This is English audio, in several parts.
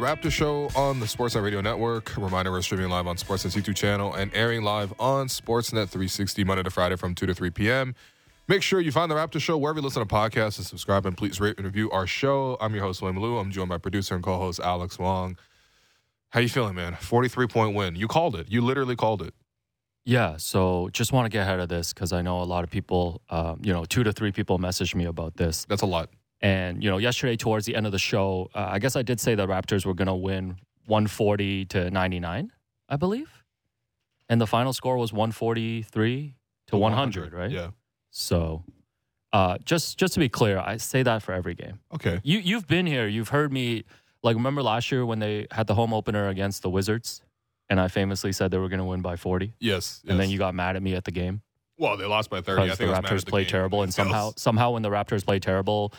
the Raptor Show on the Sportsnet Radio Network. Reminder we're streaming live on Sportsnet's YouTube channel and airing live on Sportsnet 360 Monday to Friday from 2 to 3 p.m. Make sure you find the Raptor Show wherever you listen to podcasts and subscribe and please rate and review our show. I'm your host, William Lou. I'm joined by producer and co-host Alex Wong. How you feeling, man? 43 point win. You called it. You literally called it. Yeah, so just want to get ahead of this because I know a lot of people, um, you know, two to three people messaged me about this. That's a lot. And, you know, yesterday towards the end of the show, uh, I guess I did say the Raptors were going to win 140 to 99, I believe. And the final score was 143 to 100, right? Yeah. So uh, just just to be clear, I say that for every game. Okay. You, you've been here. You've heard me. Like, remember last year when they had the home opener against the Wizards? And I famously said they were going to win by 40. Yes. And then you got mad at me at the game Well, they lost by 30. I think the I was mad Raptors play terrible, and somehow somehow when the Raptors play terrible,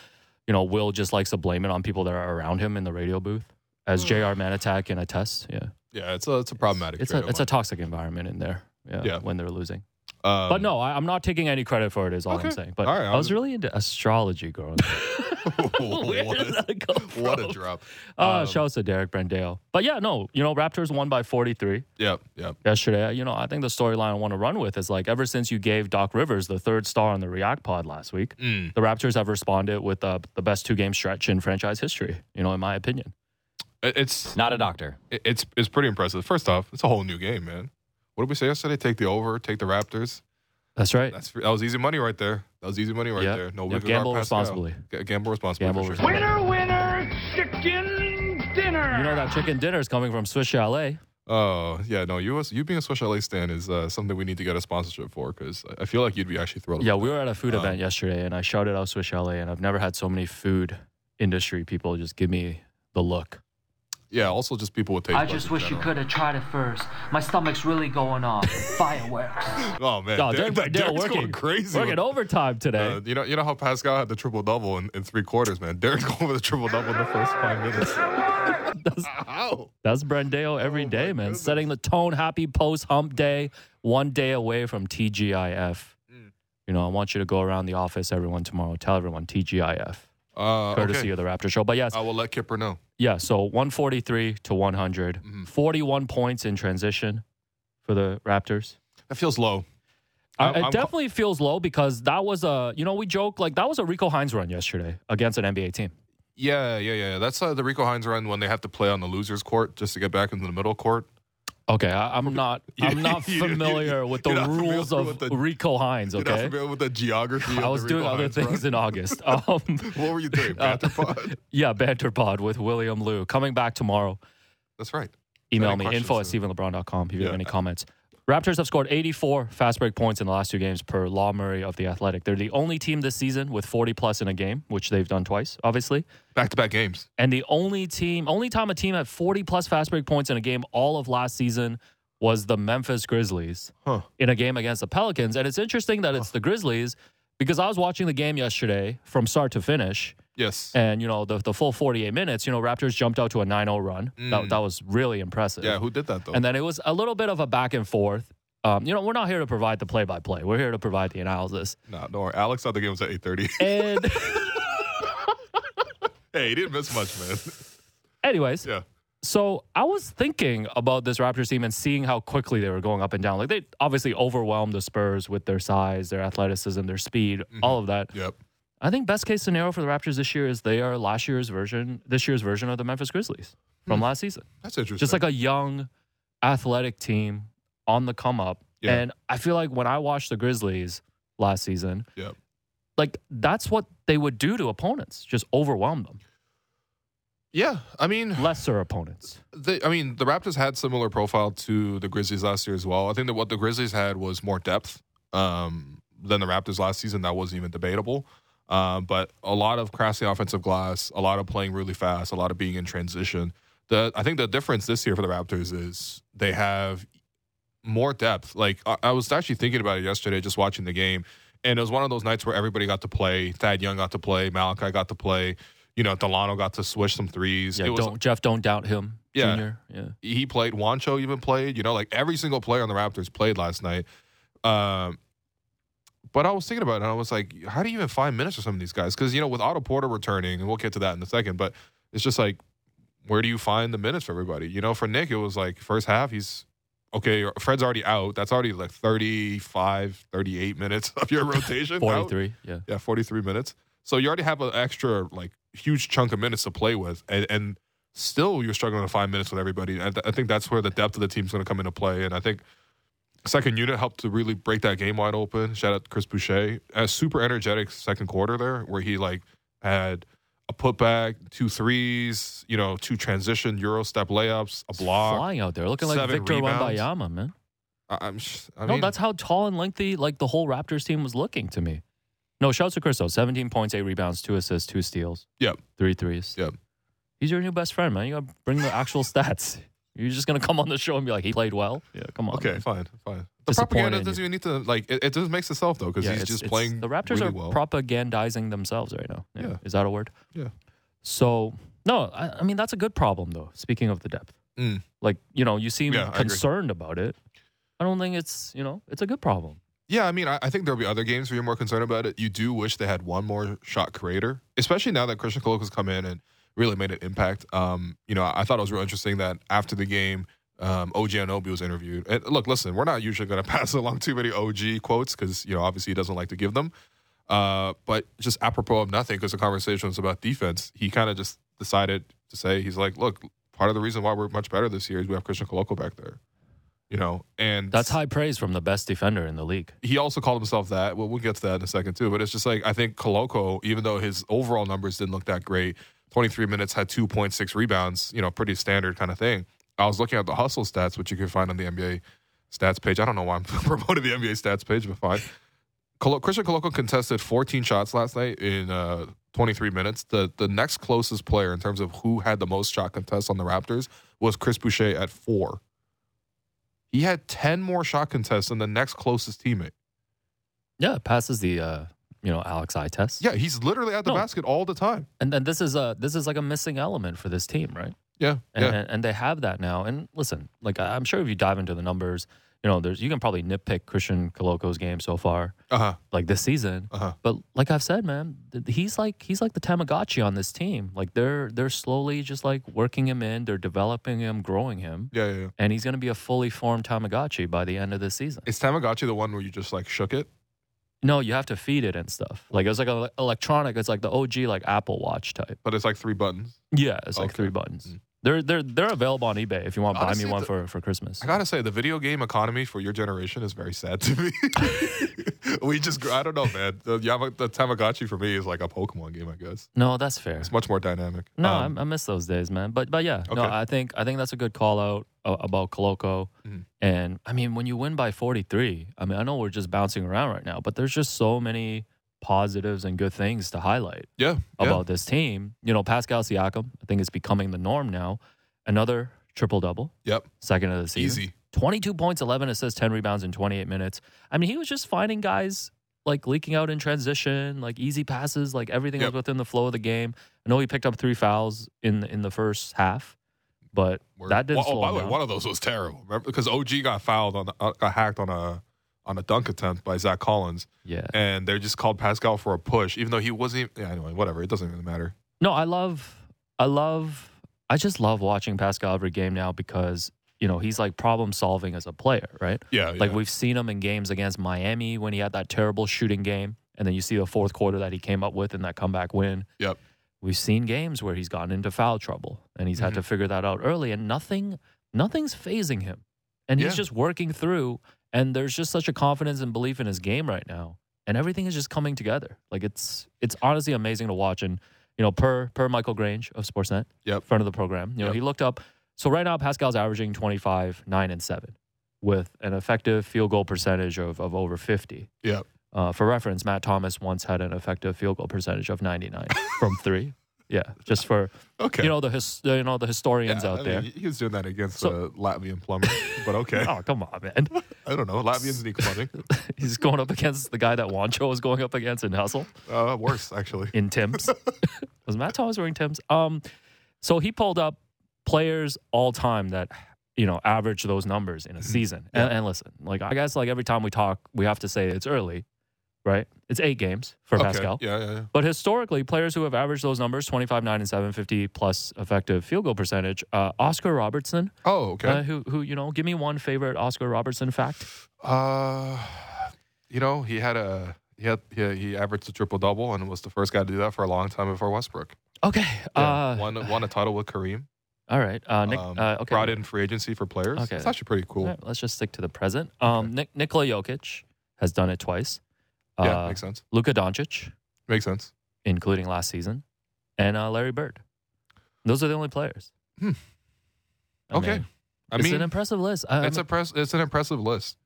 you know, Will just likes to blame it on people that are around him in the radio booth, as hmm. Jr. Manitak can attest. Yeah, Yeah, it's a it's a problematic. it's a it's a toxic environment in there. Yeah, Yeah. when they're losing. Mine. Um, But no, I, I'm not taking any credit for it. Is all Okay. I'm saying. But All right, I I was was- really into astrology growing up. Where what, did a, that go what a drop. Uh, Um, shouts to Derek Brandale. But yeah, no, you know, Raptors won by 43 Yep, yep. yesterday. You know, I think the storyline I want to run with is like ever since you gave Doc Rivers the third star on the React Pod last week, Mm. the Raptors have responded with uh, the best two game stretch in franchise history. You know, in my opinion. It's Not a doctor. it's it's pretty impressive. First off, it's a whole new game, man. What did we say yesterday? Take the over, take the Raptors. That's right. That's that was easy money right there. That was easy money right Yep. there. No, Yep, Wiggins or gamble responsibly. G- gamble responsibly. Gamble sure. responsibly. Winner, winner, chicken dinner. You know that chicken dinner is coming from Swiss Chalet. Oh yeah, no. You you being a Swiss Chalet stan is uh, something we need to get a sponsorship for because I feel like you'd be actually thrilled. Yeah, we were at a food Um, event yesterday, and I shouted out Swiss Chalet, and I've never had so many food industry people just give me the look. That. Yeah. Also, just people with taste. I just wish you could have tried it first. My stomach's really going off. Fireworks. Oh man, No, Derek, Derek, Derek Derek's working going crazy. working with- overtime today. Uh, you know, you know how Pascal had the triple double in, in three quarters, man. Derek's going for the triple double in the first five minutes. that's, How? That's Brandeo every Oh, day, man. goodness. Setting the tone. Happy post hump day. One day away from TGIF. Mm. You know, I want you to go around the office, everyone, tomorrow. Tell everyone TGIF, Uh, courtesy okay. of the Raptor Show. But yes, I will let Kyper know. yeah. So 143 to 100, Mhm. 41 points in transition for the Raptors. That feels low. I'm- it I'm- definitely feels low because that was a, you know, we joke like that was a Rico Hines run yesterday against an NBA team. Yeah, yeah, yeah. That's uh, the Rico Hines run when they have to play on the losers' court just to get back into the middle court. Okay, I, I'm not, I'm not familiar with the you're not familiar rules of the- Rico Hines. You're not Okay, familiar with the geography. I was doing Rico other Hines things run? in August. Um, What were you doing? Uh, Panther pod? yeah, banter pod with William Lou coming back tomorrow. That's right. Email me info at stephenlebron.com if you have any comments. Raptors have scored 84 fast break points in the last two games per Law Murray of the Athletic. They're the only team this season with 40 plus in a game, which they've done twice, obviously. Back to back games. And the only team, only time a team had 40 plus fast break points in a game all of last season was the Memphis Grizzlies Huh. in a game against the Pelicans. And it's interesting that it's the Grizzlies because I was watching the game yesterday from start to finish. Yes. And, you know, the, the full 48 minutes, you know, Raptors jumped out to a 9 0 run. Mm. That, that was really impressive. Yeah, who did that though? And then it was a little bit of a back and forth. Um, you know, we're not here to provide the play by play, we're here to provide the analysis. nah, don't worry. Alex thought the game was at 8:30. And, hey, he didn't miss much, man. anyways, yeah. So I was thinking about this Raptors team and seeing how quickly they were going up and down. Like they obviously overwhelmed the Spurs with their size, their athleticism, their speed, all of that. Yep. I think best case scenario for the Raptors this year is they are last year's version, this year's version of the Memphis Grizzlies from last season. That's interesting. Just like a young, athletic team on the come up. Yeah. And I feel like when I watched the Grizzlies last season, Yep. like that's what they would do to opponents, just overwhelm them. yeah, I mean, Lesser opponents. they, I mean, the Raptors had similar profile to the Grizzlies last year as well. I think that what the Grizzlies had was more depth um, than the Raptors last season. That wasn't even debatable. Um, but a lot of crashing offensive glass, a lot of playing really fast, a lot of being in transition. The I think the difference this year for the Raptors is they have more depth. Like I, I was actually thinking about it yesterday, just watching the game, and it was one of those nights where everybody got to play. Thad Young got to play. Malachi got to play. You know, Delano got to swish some threes. Yeah, it was don't Jeff, don't doubt him. Yeah. Junior. Yeah. he played. Juancho even played. You know, like every single player on the Raptors played last night. Um, but I was thinking about it, and I was like, how do you even find minutes for some of these guys? Because you know, with Otto Porter returning, and we'll get to that in a second, but it's just like where do you find the minutes for everybody? You know, for Nick, it was like first half, he's okay. Fred's already out. That's already like 35, 38 minutes of your rotation. out. 43. Yeah. Yeah, 43 minutes. So you already have an extra, like, huge chunk of minutes to play with. And, and still, you're struggling to find minutes with everybody. And I think that's where the depth of the team's going to come into play. And I think second unit helped to really break that game wide open. Shout out to Chris Boucher. A super energetic second quarter there where he, like, had a putback, two threes, you know, two transition Euro step layups, a block. Flying out there, looking like Victor rebounds. Wembanyama, man. I, I'm, sh- I no, mean, that's how tall and lengthy like the whole Raptors team was looking to me. No, shouts to Chris though. 17 points, eight rebounds, two assists, two steals. Yep. Three threes. Yep. He's your new best friend, man. You gotta bring the actual stats. You're just gonna come on the show and be like, he played well. Yeah, come on. Okay, man. fine, fine. The propaganda doesn't even need to like. It, it just makes itself though because Yeah, he's it's- just it's- playing. The Raptors really are well. propagandizing themselves right now. Yeah. Is that a word? Yeah. So no, I, I mean that's a good problem though. Speaking of the depth, Mm. like you know, you seem Yeah, concerned about it. I don't think it's you know it's a good problem. Yeah, I mean, I, I think there'll be other games where you're more concerned about it. You do wish they had one more shot creator, especially now that Christian Koloko's come in and really made an impact. Um, you know, I thought it was real interesting that after the game, um, OG Anunoby was interviewed. And look, listen, we're not usually going to pass along too many OG quotes because you know obviously he doesn't like to give them. Uh, but just apropos of nothing, because the conversation was about defense, he kind of just decided to say he's like, look, part of the reason why we're much better this year is we have Christian Koloko back there. You know, and That's high praise from the best defender in the league. he also called himself that. Well, we'll get to that in a second too. But it's just like I think Koloko, even though his overall numbers didn't look that great, 23 minutes had 2.6 rebounds. You know, pretty standard kind of thing. I was looking at the hustle stats, which you can find on the NBA stats page. I don't know why I'm promoting the NBA stats page, but fine. Christian Koloko contested 14 shots last night in uh, 23 minutes. The the next closest player in terms of who had the most shot contests on the Raptors was Chris Boucher at four. He had 10 more shot contests than the next closest teammate. Yeah, passes the uh, you know Alex test. Yeah, he's literally at the No. basket all the time. and then this is a this is like a missing element for this team, right? Yeah, and, yeah. and, and they have that now. And listen, like I'm sure if you dive into the numbers, you know, there's you can probably nitpick Christian Koloko's game so far, Uh huh. like this season. Uh huh. But like I've said, man, he's like he's like the Tamagotchi on this team. Like they're they're slowly just like working him in, they're developing him, growing him, Yeah, yeah, yeah. and he's gonna be a fully formed Tamagotchi by the end of this season. Is Tamagotchi the one where you just like shook it? No, you have to feed it and stuff. Like it was like a electronic. It's like the OG like Apple Watch type. But it's like three buttons. Yeah, it's like Okay. three buttons. Mm. They're they're they're available on eBay if you want to buy me one the- for for Christmas. I gotta say, the video game economy for your generation is very sad to me. we just, I don't know, man. The, the Tamagotchi for me is like a Pokemon game, I guess. No, that's fair. It's much more dynamic. No, Um, I, I miss those days, man. But but yeah, no, I think I think that's a good call out uh, about Koloko. Mhm. And I mean, when you win by 43, I mean, I know we're just bouncing around right now, but there's just so many positives and good things to highlight yeah, yeah. about this team. You know, Pascal Siakam, I think it's becoming the norm now. Another triple double, Yep. second of the season. Easy. 22 points, 11 assists, 10 rebounds in 28 minutes. I mean, he was just finding guys like leaking out in transition, like easy passes, like everything Yep. was within the flow of the game. I know he picked up three fouls in in the first half, but Word. that didn't Well, oh, by the way, one of those was terrible. Remember? Because OG got fouled on, uh, got hacked on a on a dunk attempt by Zach Collins, yeah. and they just called Pascal for a push, even though he wasn't. even- Yeah, anyway, whatever. It doesn't even matter. No, I love, I love, I just love watching Pascal every game now because you know he's like problem solving as a player, right? Yeah, Like yeah. we've seen him in games against Miami when he had that terrible shooting game, and then you see the fourth quarter that he came up with in that comeback win. Yep. We've seen games where he's gotten into foul trouble, and he's had Mhm. to figure that out early, and nothing, nothing's phasing him, and he's Yeah. just working through. And there's just such a confidence and belief in his game right now, and everything is just coming together. Like it's it's honestly amazing to watch. And you know, per per Michael Grange of Sportsnet, Yep. front of the program, you know, Yep. he looked up. So right now, Pascal's averaging 25, nine, and seven, with an effective field goal percentage of of over 50. Yep. Uh, for reference, Matt Thomas once had an effective field goal percentage of 99 from three. Yeah, just for Okay. you know the his, you know the historians Yeah, out I there. he was doing that against So- a Latvian plumber, but okay. Oh come on, man! I don't know. Latvians need plumbing. He's going up against the guy that Juancho was going up against in Hustle Uh, worse, actually. in Tim's. was Matt Thomas wearing Tim's? Um, so he pulled up players all time that you know average those numbers in a season. And, and listen, like I guess like every time we talk, we have to say it's early, right? It's eight games for Okay. Pascal. Yeah, yeah, yeah. But historically, players who have averaged those numbers 25, 9, and 7, 50 plus effective field goal percentage, uh, Oscar Robertson, Oh, okay. uh, who, who, you know, give me one favorite Oscar Robertson fact. Uh, you know, he had a he had he, he averaged a triple double and was the first guy to do that for a long time before Westbrook. Okay. Yeah, Uh, won won a title with Kareem. all right. Uh, Nick, Um, uh, okay. Brought in free agency for players. Okay. It's actually pretty cool. Right, let's just stick to the present. Um, Nik- Nikola Jokic has done it twice. Yeah, Uh, makes sense. Luka Doncic, Makes sense. including last season, and uh, Larry Bird. Those are the only players. Hmm. I Okay. mean, I it's mean, an impressive list. I, a press. It's an impressive list.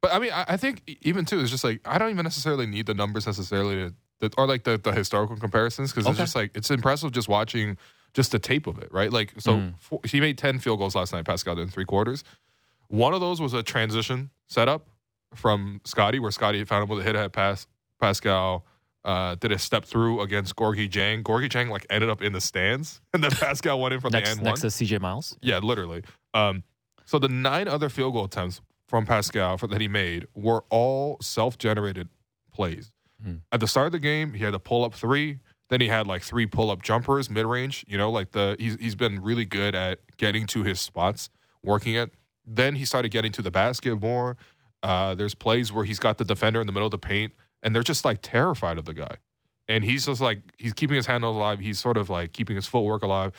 But I mean, I, I think e- even too, it's just like I don't even necessarily need the numbers necessarily to, or like the, the historical comparisons because it's Okay. just like it's impressive just watching just the tape of it, right? Like, so Mm. four, he made ten field goals last night. Pascal did in three quarters. One of those was a transition setup from Scotty, where Scotty found him with a hit ahead pass. Pascal uh, did a step through against Gorgui Dieng. Gorgui Dieng like ended up in the stands, and then Pascal went in from the next, end one. next to CJ Miles. Yeah, literally. Um, so the nine other field goal attempts from Pascal for, that he made were all self-generated plays. Hmm. At the start of the game, he had a pull-up three. Then he had like three pull-up jumpers mid-range. You know, like the he's he's been really good at getting to his spots, working it. Then he started getting to the basket more. Uh, there's plays where he's got the defender in the middle of the paint, and they're just like terrified of the guy. And he's just like he's keeping his handle alive. He's sort of like keeping his footwork alive.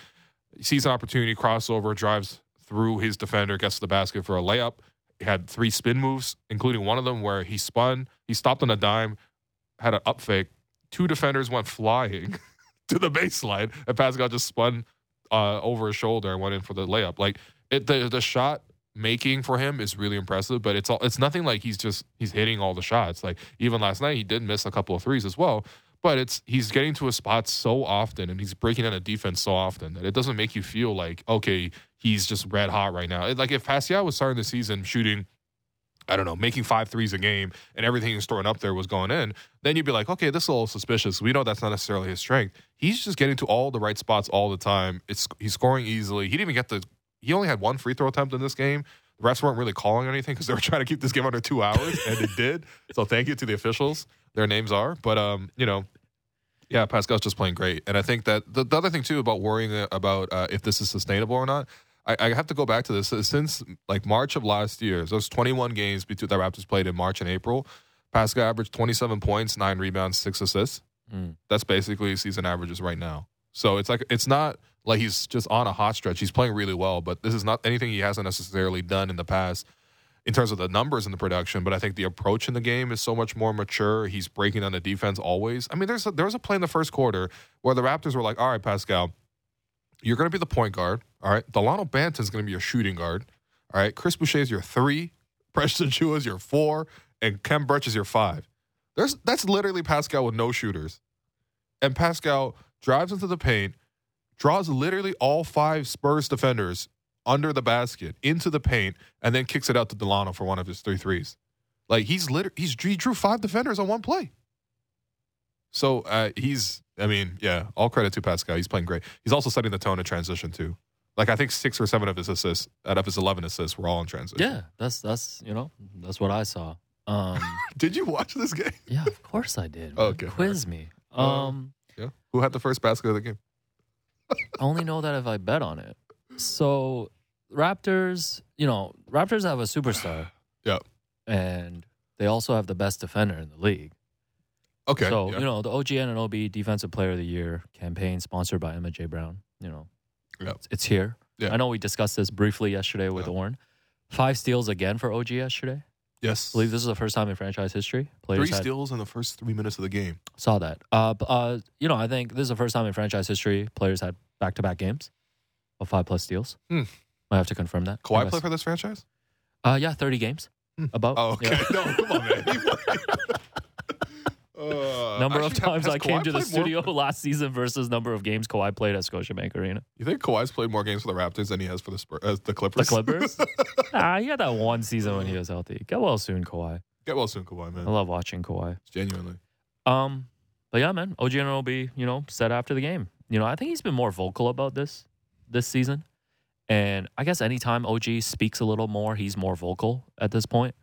He sees an opportunity, crossover, drives through his defender, gets to the basket for a layup. He had three spin moves, including one of them where he spun, he stopped on a dime, had an up fake. Two defenders went flying to the baseline, and Pascal just spun uh, over his shoulder and went in for the layup. Like it, the the shot making for him is really impressive, but it's all it's nothing like he's just he's hitting all the shots. Like even last night, he did miss a couple of threes as well. But it's he's getting to a spot so often and he's breaking down a defense so often that it doesn't make you feel like okay he's just red hot right now. It- Like if Pascal was starting the season shooting, I don't know, making five threes a game and everything he's throwing up there was going in, then you'd be like, okay, this is a little suspicious. We know that's not necessarily his strength. He's just getting to all the right spots all the time. It's he's scoring easily. He didn't even get the. He only had one free throw attempt in this game. The refs weren't really calling anything because they were trying to keep this game under two hours, and it did. So thank you to the officials. Their names are, but um, you know, yeah, Pascal's just playing great, and I think that the, the other thing too about worrying about uh, if this is sustainable or not, I, I have to go back to this since like March of last year. Those 21 games between the Raptors played in March and April. Pascal averaged 27 points, nine rebounds, six assists. Mm. That's basically season averages right now. So it's like it's not like he's just on a hot stretch. He's playing really well, but this is not anything he hasn't necessarily done in the past in terms of the numbers and the production. But I think the approach in the game is so much more mature. He's breaking down the defense always. I mean, there's a, there was a play in the first quarter where the Raptors were like, "All right, Pascal, you're going to be the point guard. All right, Delano Banton's going to be your shooting guard. All right, Chris Boucher is your three, Precious Achiuwa is your four, and Khem Birch is your five. There's that's literally Pascal with no shooters, and Pascal drives into the paint, draws literally all five Spurs defenders under the basket into the paint, and then kicks it out to Delano for one of his three threes. Like he's liter- he's he drew five defenders on one play. So uh, he's, I mean, yeah, all credit to Pascal. He's playing great. He's also setting the tone in transition too. Like I think six or seven of his assists out of his eleven assists were all in transition. Yeah, that's that's you know that's what I saw. Um, Did you watch this game? yeah, of course I did. man. Okay. quiz me. Uh, Um, Yeah. Who had the first basket of the game? I only know that if I bet on it. So Raptors, you know, Raptors have a superstar. Yeah. And they also have the best defender in the league. Okay. so, yeah. you know, the OG Anunoby Defensive Player of the Year campaign sponsored by Emma J. Brown, you know, Yeah. it's, it's here. Yeah. I know we discussed this briefly yesterday with Yeah. Orn. Five steals again for OG yesterday. Yes. I believe this is the first time in franchise history. Players Three had, steals in the first three minutes of the game. saw that. Uh, uh, you know, I think this is the first time in franchise history players had back to back games of five plus steals. Hmm. Might have to confirm that. Kawhi play for this franchise? Uh, yeah, thirty games. Hmm. About. Oh, okay. yeah. No, come on, man. Uh, Number of times I came to the played more- studio last season versus number of games Kawhi played at Scotiabank Arena. You think Kawhi's played more games for the Raptors than he has for the Spurs, uh, the Clippers? The Clippers? ah, he had that one season when he was healthy. Get well soon, Kawhi. Get well soon, Kawhi, man. I love watching Kawhi. Genuinely. Um, but yeah, man, OG Anunoby, you know, said after the game. You know, I think he's been more vocal about this this season. And I guess anytime OG speaks a little more, he's more vocal at this point.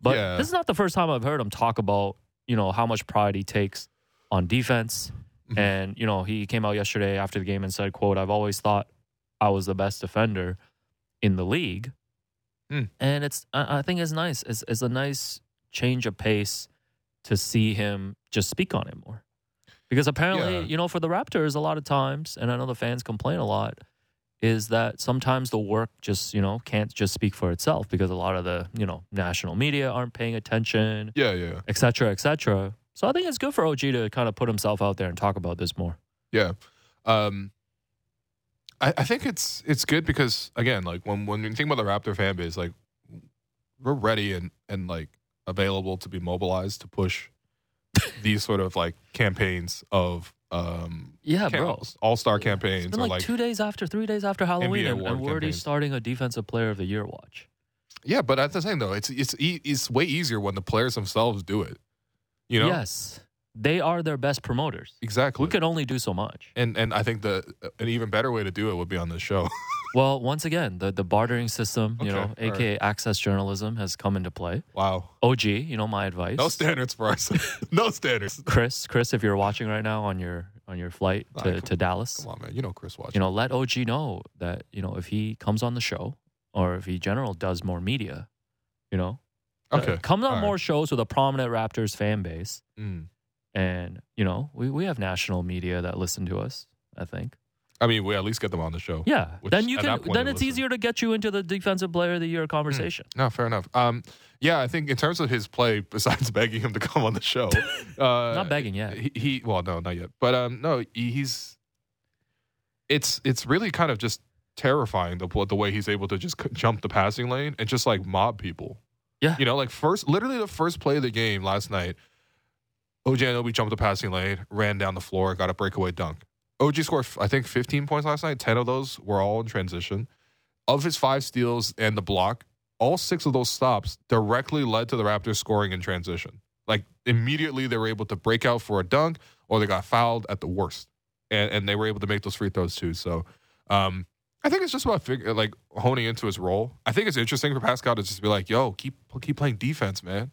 But Yeah. this is not the first time I've heard him talk about you know, how much pride he takes on defense. Mhm. And, you know, he came out yesterday after the game and said, quote, I've always thought I was the best defender in the league. Hmm. And it's I, I think it's nice. It's it's a nice change of pace to see him just speak on it more. Because apparently, Yeah. you know, for the Raptors, a lot of times, and I know the fans complain a lot, is that sometimes the work just, you know, can't just speak for itself because a lot of the, you know, national media aren't paying attention, Yeah, yeah, et cetera, et cetera. So I think it's good for OG to kind of put himself out there and talk about this more. yeah. Um, I, I think it's it's good because again, like when when you think about the Raptor fan base, like we're ready and and like available to be mobilized to push these sort of like campaigns of um Yeah, bro. all star It's campaigns been like, like two days after, three days after Halloween, and, and we're already campaigns. starting a defensive player of the year watch. yeah, but at the same though, it's it's e- it's way easier when the players themselves do it. You know, Yes, they are their best promoters. exactly. We could only do so much. and and I think the an even better way to do it would be on this show. Well, once again, the the bartering system, you Okay, know, all aka access journalism, has come into play. wow, OG, you know, my advice. no standards for us. no standards. Chris, Chris, if you're watching right now on your on your flight to, come- to Dallas, Come on, man. You know Chris watching. you know, let OG know that you know if he comes on the show or if he general does more media, you know, uh, okay. come on All right. more shows with a prominent Raptors fan base. Mm. and you know we, we have national media that listen to us i think I mean, we at least get them on the show. yeah then you can then it's listen. easier to get you into the defensive player of the year conversation No, fair enough. Um, yeah, I think in terms of his play, besides begging him to come on the show, uh, not begging yet he, he well no not yet but um no he- he's it's it's really kind of just terrifying the the way he's able to just c- jump the passing lane and just like mob people Yeah. you know like first literally the first play of the game last night OG Anunoby jumped the passing lane ran down the floor got a breakaway dunk OG scored I think 15 points last night 10 of those were all in transition of his five steals and the block all six of those stops directly led to the Raptors scoring in transition like immediately they were able to break out for a dunk or they got fouled at the worst. And and they were able to make those free throws too. So um I think it's just about figure, like honing into his role. I think it's interesting for Pascal to just be like, "Yo, keep keep playing defense, man."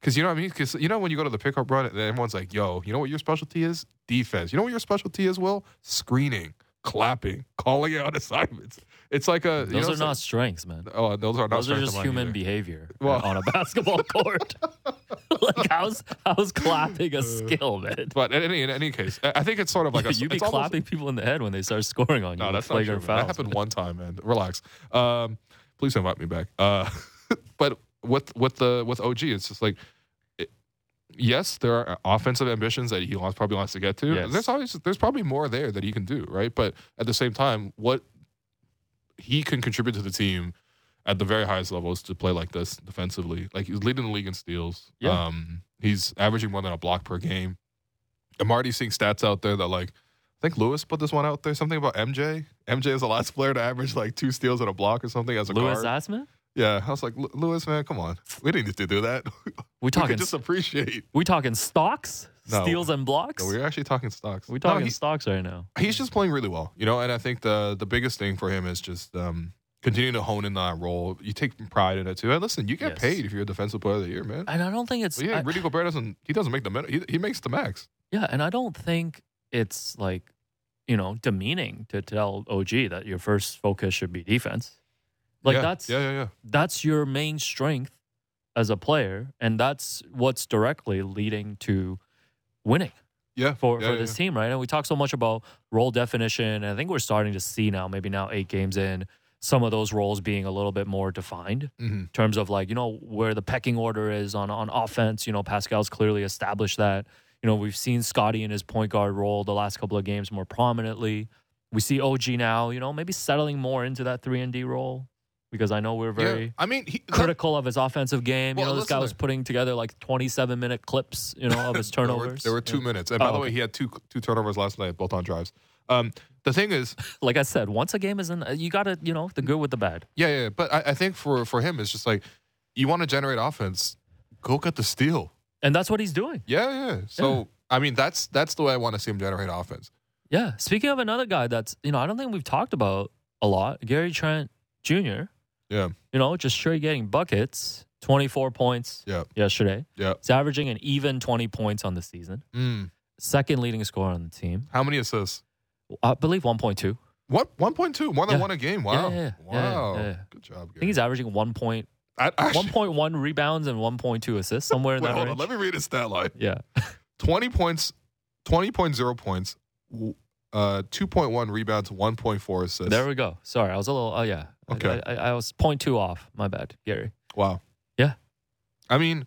Because you know what I mean. Because you know when you go to the pickup run, and everyone's like, "Yo, you know what your specialty is? Defense. You know what your specialty is? Will screening, clapping, calling out assignments. It's like a you those know, are not like- strengths man oh, those are not those are just human either. behavior Well- on a basketball court like how's how's clapping Uh, a skill man But in any in any case, I think it's sort of like a you be it's almost- clapping people in the head when they start scoring on you No, that's not true. man. That fouls happened one time, man. Relax. Um, please invite me back. Uh, but with with the with OG, it's just like, it, yes, there are offensive ambitions that he wants, probably wants to get to. Yes. There's always there's probably more there that he can do, right? But at the same time, what he can contribute to the team at the very highest levels to play like this defensively. Like he's leading the league in steals. Yeah. Um, he's averaging more than a block per game. I'm already seeing stats out there that like I think Louis put this one out there. Something about MJ. MJ is the last player to average like two steals and a block or something as a Louis guard. Zatzman yeah, I was like, "Lu- Louis, man, come on. We didn't need to do that. we we talking could just appreciate. we talking stocks No. steals and blocks No, we're actually talking stocks. we No, talking he- stocks right now he's just playing really well, you know. And I think the the biggest thing for him is just um, continuing to hone in that role. You take pride in it too. And listen, you get Yes. paid if you're a defensive player of the year, man. and i don't think it's Well, yeah, I- Rudy Gobert doesn't. He doesn't make the min- he, he makes the max. Yeah, and I don't think it's like, you know, demeaning to tell OG that your first focus should be defense. Like yeah, that's yeah, yeah, yeah. that's your main strength as a player, and that's what's directly leading to winning Yeah, for, yeah, for this team, right? And we talk so much about role definition, and I think we're starting to see now, maybe now eight games in, some of those roles being a little bit more defined. Mhm. in terms of like you know where the pecking order is on on offense. You know, Pascal's clearly established that. You know, we've seen Scotty in his point guard role the last couple of games more prominently. We see OG now. You know, maybe settling more into that three and D role because I know we're very Yeah, I mean, he, critical of his offensive game. Well, you know, this guy was putting together like 27 minute clips. You know, of his There were- turnovers. There were, two Yeah. minutes, and by Oh, the way, okay. he had two two turnovers last night, both on drives. Um, the thing is, Like I said, once a game is in, you got to you know the good with the bad. yeah, yeah. But I, I think for for him, it's just like you want to generate offense, go get the steal. And that's what he's doing. Yeah, yeah. So I mean, that's that's the way I want to see him generate offense. Yeah. Speaking of another guy that's, you know, I don't think we've talked about a lot, Gary Trent Jr. Yeah. You know, just straight getting buckets. 24 points Yeah. yesterday. Yeah. He's averaging an even 20 points on the season. Mm. Second leading scorer on the team. How many assists? I believe 1.2. What? 1.2? More than Yeah. one a game. Wow. Yeah, yeah, wow. Good job. I think he's averaging 1. Point, I, actually, 1.1 rebounds and 1.2 assists, somewhere in wait, that hold range. on. Let me read his stat line. yeah. 20 points, 20.0 points, uh, 2.1 rebounds, 1.4 assists. There we go. Sorry, I was a little. Oh yeah. Okay. I, I, I was 0.2 off. My bad, Gary. Wow. Yeah. I mean,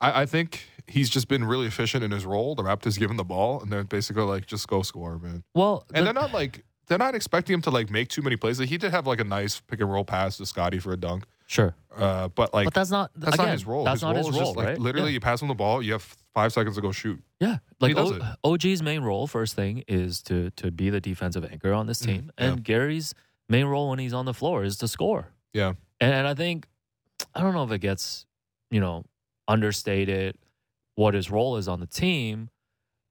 I, I think he's just been really efficient in his role. The Raptors give him the ball, and they're basically like, just go score, man. Well, And the- they're not like they're not expecting him to like make too many plays. Like, he did have like a nice pick and roll pass to Scotty for a dunk, sure, uh, but like but that's not. that's again, not his role. That's his not role his is role, just like right? literally Yeah. you pass him the ball, you have five seconds to go shoot. Yeah, like o-. OG's main role, first thing, is to to be the defensive anchor on this Mhm, team, yeah. and Gary's main role when he's on the floor is to score. Yeah. and, and I think I don't know if it gets you know understated what his role is on the team,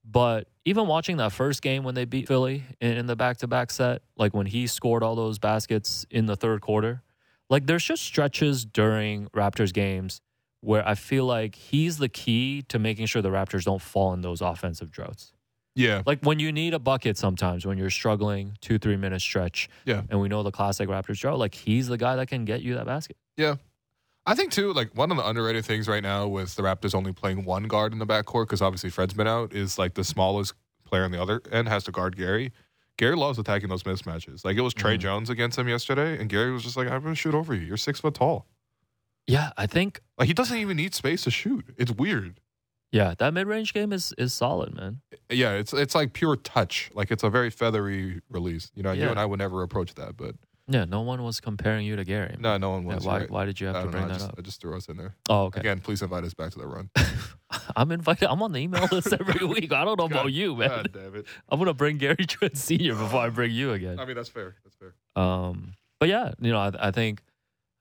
but even watching that first game when they beat Philly in, in the back to back set, like when he scored all those baskets in the third quarter, like there's just stretches during Raptors games where I feel like he's the key to making sure the Raptors don't fall in those offensive droughts. Yeah. Like when you need a bucket sometimes when you're struggling, two, three minute stretch. Yeah. And we know the classic Raptors drought, like he's the guy that can get you that basket. Yeah. I think too, like one of the underrated things right now with the Raptors only playing one guard in the backcourt because obviously Fred's been out is like the smallest player on the other end has to guard Gary. Gary loves attacking those mismatches. Like it was Tre Mhm. Jones against him yesterday, and Gary was just like, "I'm gonna shoot over you. You're six foot tall." Yeah, I think Like he doesn't even need space to shoot. It's weird. yeah, that mid range game is is solid, man. Yeah, it's it's like pure touch. Like it's a very feathery release. You know, you and I would never approach that, but Yeah, no one was comparing you to Gary. no, no one Yeah, was. why right. why did you have I to know. bring I that just, up? I just threw us in there. Oh, okay. Again, please invite us back to the run. I'm invited. I'm on the email list every week. I don't know about you, man. God damn it. I'm gonna bring Gary Trent Senior before I bring you again. I mean, that's fair. That's fair. Um, but yeah, you know, I, I think,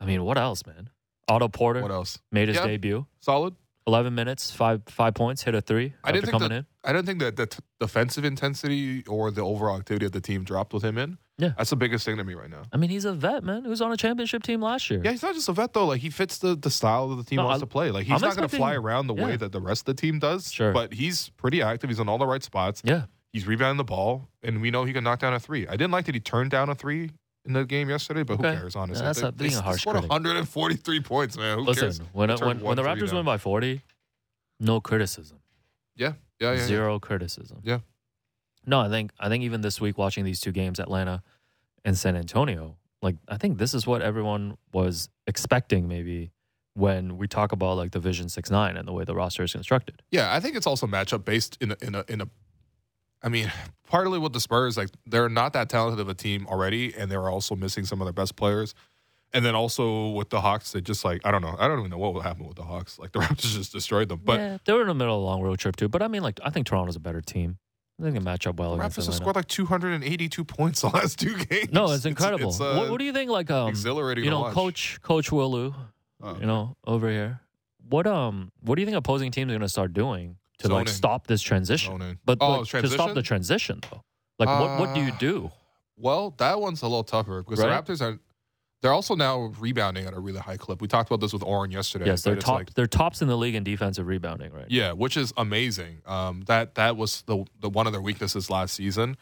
I mean, what else, man? Otto Porter What else? made his Yeah. debut. Solid. 11 minutes, five five points, hit a three I after didn't think coming that- in. I don't think that the t- defensive intensity or the overall activity of the team dropped with him in. Yeah. That's the biggest thing to me right now. I mean, he's a vet, man. He was on a championship team last year. Yeah, he's not just a vet though. Like he fits the, the style that the team No, wants I- to play. Like he's I'm not going to expecting- fly around the way yeah. that the rest of the team does. Sure. But he's pretty active. He's in all the right spots. Yeah. He's rebounding the ball, and we know he can knock down a three. I didn't like that he turned down a three in the game yesterday, but Okay. who cares? Honestly, that's a- being they a harsh scored critic. 143 points, man. Who cares? Listen, when turned when, when the three Raptors down. win by 40, no criticism. Yeah, yeah. yeah. Zero criticism. Yeah. No, I think I think even this week watching these two games, Atlanta and San Antonio, like I think this is what everyone was expecting maybe when we talk about like the Vision Six Nine and the way the roster is constructed. Yeah, I think it's also matchup based in a, in a in a. I mean, partly with the Spurs, like they're not that talented of a team already, and they're also missing some of their best players. And then also with the Hawks, they just like I don't know, I don't even know what will happen with the Hawks. Like the Raptors just destroyed them, but yeah, they were in the middle of a long road trip too. But I mean, like I think Toronto's a better team. I think they match up well Raptors have scored like 282 points the last two games. no, it's incredible. It's, uh, what, what do you think? Like, um, exhilarating. you know, watch. Coach Coach Willu, Uh, you know, over here. What um, what do you think opposing teams are going to start doing to like stop this transition? zoning. But oh, like, to stop the transition though, like what what do you Uh, do? Well, that one's a little tougher because Right? the Raptors are. They're also now rebounding at a really high clip. We talked about this with Oren yesterday. Yes, they're top. like- they're tops in the league in defensive rebounding, right? Yeah, which is amazing. Um, that that was the the one of their weaknesses last season.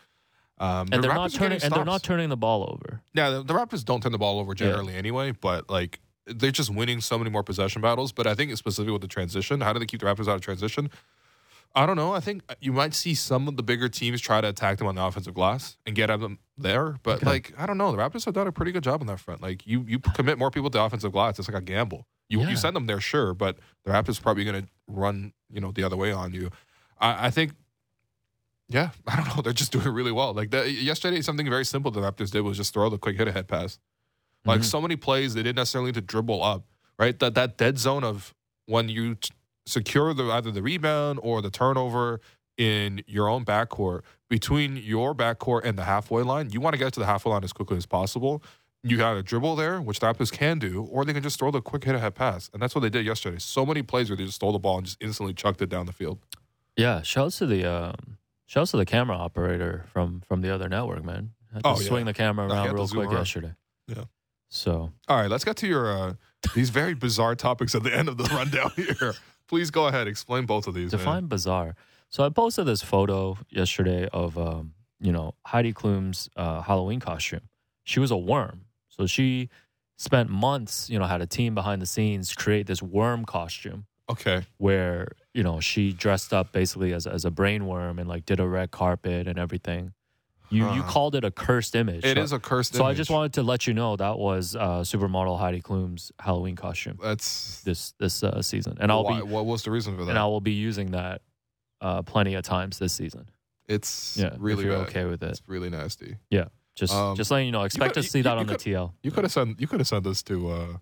Um, the and they're Raptors not turning. And they're not turning the ball over. Yeah, the, the Raptors don't turn the ball over generally anyway, but like they're just winning so many more possession battles. But I think specifically with the transition. How do they keep the Raptors out of transition? I don't know. I think you might see some of the bigger teams try to attack them on the offensive glass and get at them there. But Okay. like I don't know, the Raptors have done a pretty good job on that front. Like you you commit more people to offensive glass, it's like a gamble. You Yeah. you send them there, sure, but the Raptors probably going to run you know the other way on you. I, I think. Yeah, I don't know. They're just doing really well. Like the, yesterday, something very simple the Raptors did was just throw the quick hit ahead pass. Like Mhm. so many plays, they didn't necessarily need to dribble up, right? That that dead zone of when you t- secure the either the rebound or the turnover in your own backcourt between your backcourt and the halfway line, you want to get to the halfway line as quickly as possible. You got to dribble there, which the Raptors can do, or they can just throw the quick hit ahead pass, and that's what they did yesterday. So many plays where they just stole the ball and just instantly chucked it down the field. Yeah. Shouts to the um, shouts to the camera operator from from the other network, man. Oh, yeah. swing the camera around real quick around. yesterday. Yeah. So All right, let's get to your uh, these very bizarre topics at the end of the rundown here. Please go ahead, explain both of these. man. define bizarre. So I posted this photo yesterday of um, you know Heidi Klum's uh, Halloween costume. She was a worm, so she spent months, you know, had a team behind the scenes create this worm costume Okay. where you know she dressed up basically as as a brain worm and like did a red carpet and everything. You you called it a cursed image. It is a cursed image. So I image. just wanted to let you know that was uh, supermodel Heidi Klum's Halloween costume That's this this uh, season, and I'll why, be what was the reason for that? and I will be using that uh, plenty of times this season. it's Yeah, really if you're bad. okay with it. It's really nasty. Yeah. Just Um, just letting you know, expect could- to see you- that you on the could- TL. You could have sent you could have sent this to uh,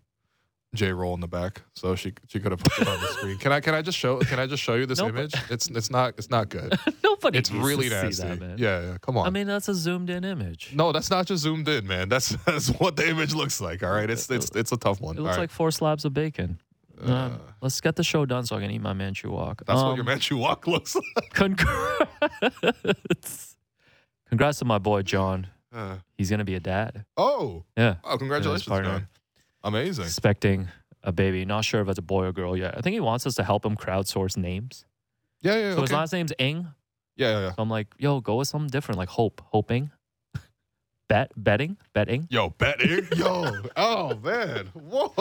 J Roll in the back, so she she could have put it on the screen. Can I can I just show can I just show you this No, but- image? It's it's not it's not good. Nobody It's needs really to see nasty. that, man. Yeah, yeah. Come on. I mean that's a zoomed in image. no, that's not just zoomed in, man. That's that's what the image looks like. All right, it's it's it's a tough one. It looks All like four slabs of bacon. right. Uh, let's get the show done so I can eat my Manchu Wok. that's what Um, your Manchu Wok looks like. Congrats. Congrats to my boy John. Uh, He's gonna be a dad. oh, Yeah. oh, congratulations, partner. man! Amazing. Expecting a baby. Not sure if it's a boy or girl yet. I think he wants us to help him crowdsource names. Yeah, yeah. So his last name's Ing. yeah, yeah, yeah. So I'm like, yo, go with something different, like Hope, hoping, bet, betting, betting. Yo, betting. Yo, oh man, whoa,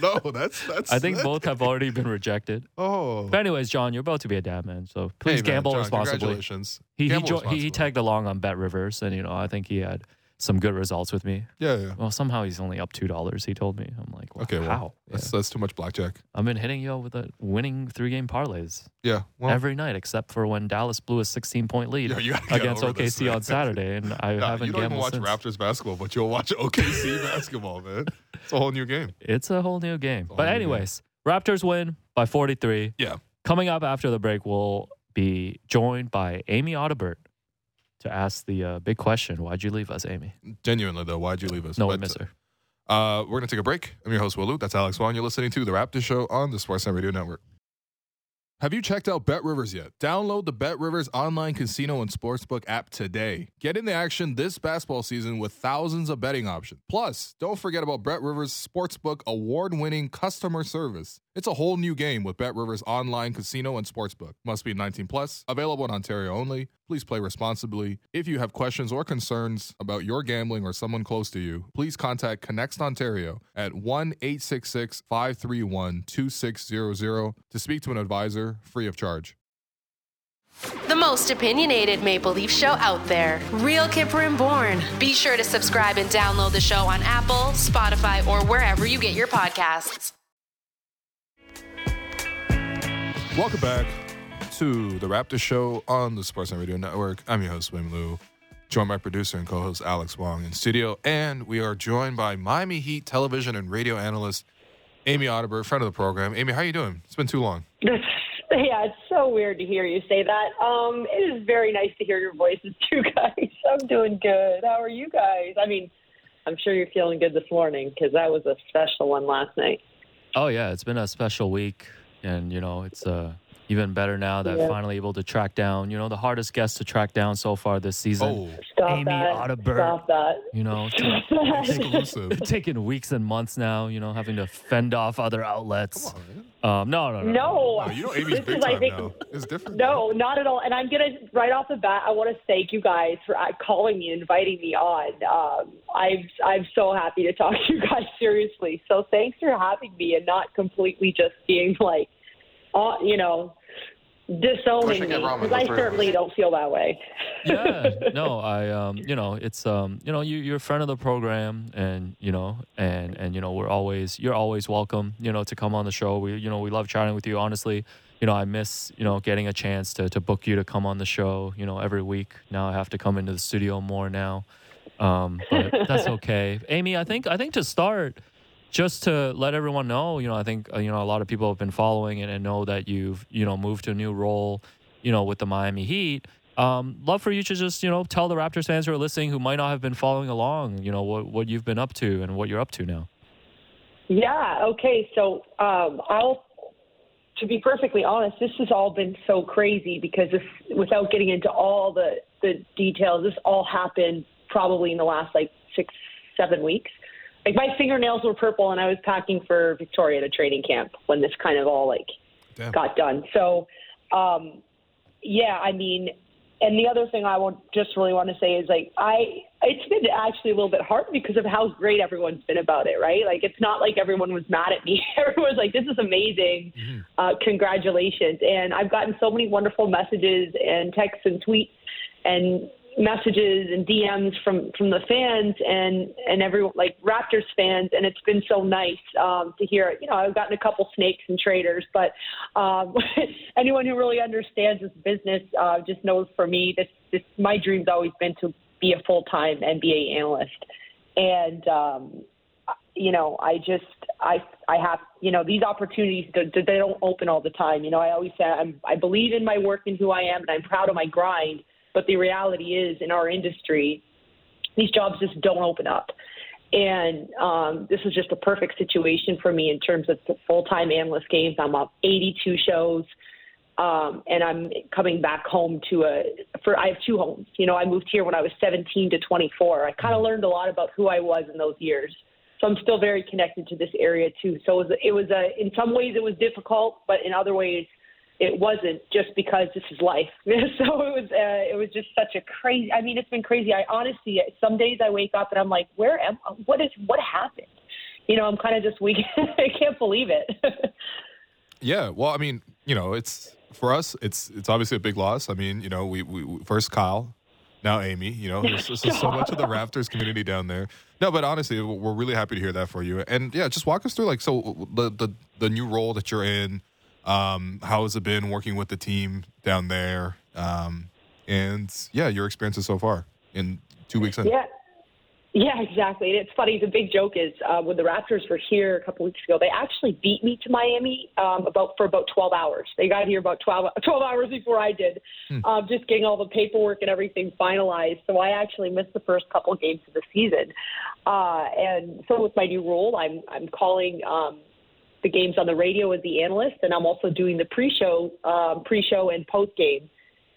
no, that's that's. I think that- both have already been rejected. Oh, But anyways, John, you're about to be a dad, man. So please Hey, man, gamble John, responsibly. Congratulations. He he, Gamble jo- he he tagged along on Bet Rivers, and you know I think he had some good results with me. Yeah, yeah. Well, somehow he's only up two dollars. He told me. I'm like, well, Okay, well, how? That's Yeah. that's too much blackjack. I've been hitting you with a winning three game parlays Yeah. Well, every night, except for when Dallas blew a 16 point lead yeah, you gotta get against over this, OKC on Saturday, and I haven't you don't even watch since. Raptors basketball, but you'll watch OKC basketball, man. It's a whole new game. It's a whole new game. a But whole new game. anyways, Raptors win by 43. Yeah. Coming up after the break, we'll be joined by Amy Audibert to ask the uh, big question: Why'd you leave us, Amy? Genuinely though, why'd you leave us? No, But, miss her. Uh, we're gonna take a break. I'm your host Will Lou. That's Alex Wong. You're listening to the Raptor Show on the Sportsnet Radio Network. Have you checked out Bet Rivers yet? Download the Bet Rivers online casino and sportsbook app today. Get in the action this basketball season with thousands of betting options. Plus, don't forget about Bet Rivers Sportsbook award-winning customer service. It's a whole new game with Bet Rivers online casino and sportsbook. Must be 19 plus. Available in Ontario only. Please play responsibly. If you have questions or concerns about your gambling or someone close to you, please contact ConnexOntario at 1 866 531 2600 to speak to an advisor free of charge. The most opinionated Maple Leaf show out there. Real Kyper and Bourne. Be sure to subscribe and download the show on Apple, Spotify, or wherever you get your podcasts. Welcome back to the Raptor Show on the Sportsnet Radio Network. I'm your host, Will Lou. Joined by producer and co-host Alex Wong in studio, and we are joined by Miami Heat television and radio analyst Amy Audibert, friend of the program. Amy, how you doing? It's been too long. Yeah, it's so weird to hear you say that. Um, it is very nice to hear your voices too, guys. I'm doing good. How are you guys? I mean, I'm sure you're feeling good this morning because that was a special one last night. Oh yeah, it's been a special week, and you know it's uh, even better now that Yeah. finally able to track down. You know the hardest guest to track down so far this season. Oh, Stop Amy that. Audibert. Stop that. You know, Stop that. exclusive. taking weeks and months now. You know, having to fend off other outlets. Come on, man. Um, no, no, no, No. Oh, you know Amy's big time think- now. It's different. No, not at all. And I'm gonna right off the bat. I want to thank you guys for uh, calling me, and inviting me on. Um, I'm I'm so happy to talk to you guys seriously. So thanks for having me and not completely just being like, uh, you know, disowning me because I with her. certainly don't feel that way. yeah no i um you know it's um you know you, you're a friend of the program and you know and and you know we're always you're always welcome you know to come on the show we you know we love chatting with you honestly you know i miss you know getting a chance to to book you to come on the show you know every week now i have to come into the studio more now um but that's okay amy i think i think to start just to let everyone know, you know, I think uh, you know a lot of people have been following it and know that you've you know moved to a new role, you know, with the Miami Heat. Um, love for you to just you know tell the Raptors fans who are listening who might not have been following along, you know, what what you've been up to and what you're up to now. Yeah. Okay. So um, I'll, to be perfectly honest, this has all been so crazy because without getting into all the the details, this all happened probably in the last like six, seven weeks. Like my fingernails were purple, and I was packing for Victoria at a training camp when this kind of all like Damn. got done. So, um, yeah, I mean, and the other thing I want just really want to say is like I it's been actually a little bit hard because of how great everyone's been about it, right? Like it's not like everyone was mad at me. Everyone's like, "This is amazing, uh, congratulations!" And I've gotten so many wonderful messages and texts and tweets and messages and DMs from from the fans and and everyone like Raptors fans, and it's been so nice um, to hear. You know, I've gotten a couple snakes and traders, but um, anyone who really understands this business uh, just knows for me, this this my dream's always been to be a full time NBA analyst, and um, you know, I just I I have you know these opportunities they don't open all the time. You know, I always say I'm I believe in my work and who I am, and I'm proud of my grind. But the reality is, in our industry, these jobs just don't open up. And um, this is just a perfect situation for me in terms of full time analyst games. I'm up 82 shows. Um, and I'm coming back home to a for I have two homes. You know, I moved here when I was 17 to 24. I kind of learned a lot about who I was in those years. So I'm still very connected to this area too. So it was, it was a in some ways it was difficult, but in other ways it wasn't just because this is life. so it was uh, it was just such a crazy. I mean, it's been crazy. I honestly some days I wake up and I'm like, where am? What is what happened? You know, I'm kind of just weak. I can't believe it. Yeah, well, I mean, you know, it's for us, it's it's obviously a big loss. I mean, you know, we, we, we first Kyle, now Amy. You know, there's, there's so much of the Raptors community down there. No, but honestly, we're really happy to hear that for you. And yeah, just walk us through like so the the the new role that you're in. Um, how has it been working with the team down there? Um, and yeah, your experiences so far in two weeks in. Yeah. Yeah, exactly. And it's funny. The big joke is uh, when the Raptors were here a couple weeks ago, they actually beat me to Miami um, about for about 12 hours. They got here about 12, 12 hours before I did, Hmm. um, just getting all the paperwork and everything finalized. So I actually missed the first couple games of the season. Uh, and so with my new role, I'm I'm calling um, the games on the radio as the analyst, and I'm also doing the pre-show, um, pre-show and post-game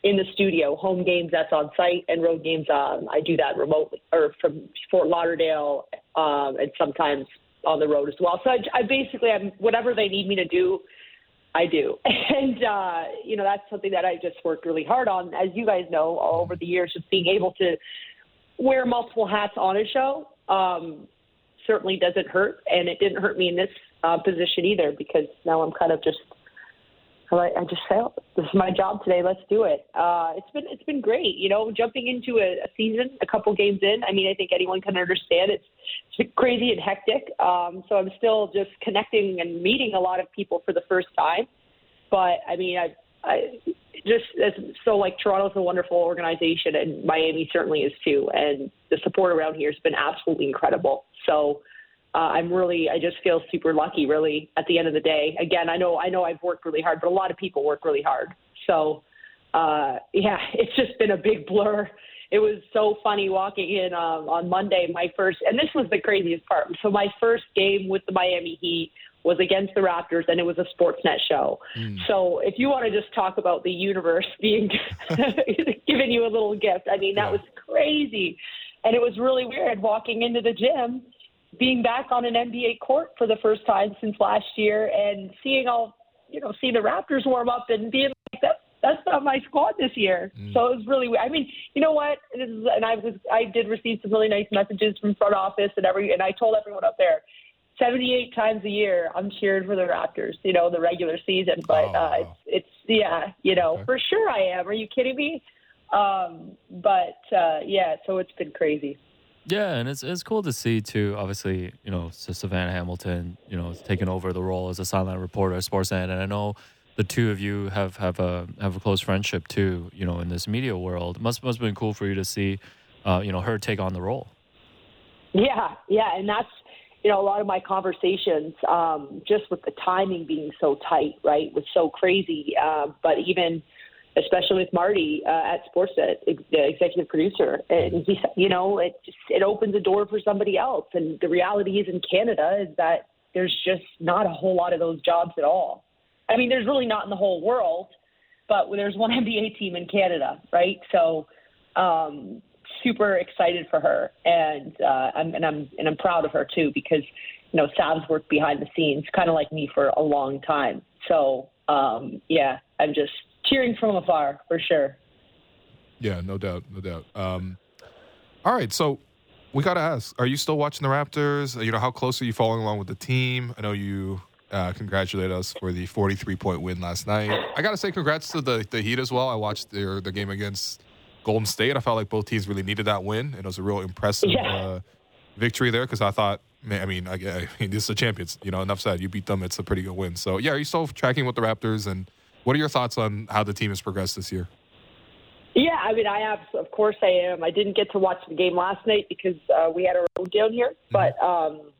in the studio. Home games that's on site, and road games um, I do that remotely or from Fort Lauderdale, um, and sometimes on the road as well. So I, I basically I'm whatever they need me to do. I do. And, uh, you know, that's something that I just worked really hard on. As you guys know, all over the years, just being able to wear multiple hats on a show um, certainly doesn't hurt. And it didn't hurt me in this uh, position either because now I'm kind of just, I I just felt this is my job today. Let's do it. Uh, it's been it's been great. You know, jumping into a, a season, a couple games in. I mean, I think anyone can understand it's, it's crazy and hectic. Um, so I'm still just connecting and meeting a lot of people for the first time. But I mean, I I just it's so like Toronto's a wonderful organization, and Miami certainly is too. And the support around here has been absolutely incredible. So uh, I'm really, I just feel super lucky, really, at the end of the day. Again, I know, I know, I've worked really hard, but a lot of people work really hard. So, uh, yeah, it's just been a big blur. It was so funny walking in um, on Monday. My first, and this was the craziest part. So my first game with the Miami Heat was against the Raptors, and it was a Sportsnet show. So if you want to just talk about the universe being giving you a little gift, I mean that Yeah. was crazy, and it was really weird walking into the gym being back on an NBA court for the first time since last year and seeing all, you know, seeing the Raptors warm up and being like, that, that's not my squad this year. So it was really. I mean, you know what? This is, and I was, I did receive some really nice messages from front office and every, and I told everyone up there, 78 times a year, I'm cheering for the Raptors, you know, the regular season. But Oh, uh, wow. it's, it's, yeah, you know, Okay. for sure I am. Are you kidding me? Um, but uh, yeah, so it's been crazy. Yeah, and it's it's cool to see too. Obviously, you know, Savannah Hamilton, you know, taking over the role as a sideline reporter at Sportsnet, and I know the two of you have have a have a close friendship too. You know, in this media world, must must have been cool for you to see, uh, you know, her take on the role. Yeah, yeah, and that's you know a lot of my conversations, um, just with the timing being so tight, right, was so crazy. Uh, but even, especially with Marty uh, at Sportsnet, ex- the executive producer, and he, you know, it just it opens a door for somebody else. And the reality is in Canada is that there's just not a whole lot of those jobs at all. I mean, there's really not in the whole world, but there's one NBA team in Canada, right? So. Um, super excited for her, and uh, I'm and I'm and I'm proud of her too because you know Sav's worked behind the scenes, kind of like me for a long time. So um, yeah, I'm just cheering from afar for sure. Yeah, no doubt, no doubt. Um, all right, so we got to ask: Are you still watching the Raptors? You know, how close are you following along with the team? I know you uh, congratulate us for the 43 point win last night. I got to say, congrats to the the Heat as well. I watched their the game against Golden State. I felt like both teams really needed that win, and it was a real impressive Yeah. uh, victory there because I thought. man, I mean, I, I mean, this is the champions. You know, enough said. You beat them; it's a pretty good win. So, yeah, are you still tracking with the Raptors? And what are your thoughts on how the team has progressed this year? Yeah, I mean, I have, of course, I am. I didn't get to watch the game last night because uh, we had a road down here, but um,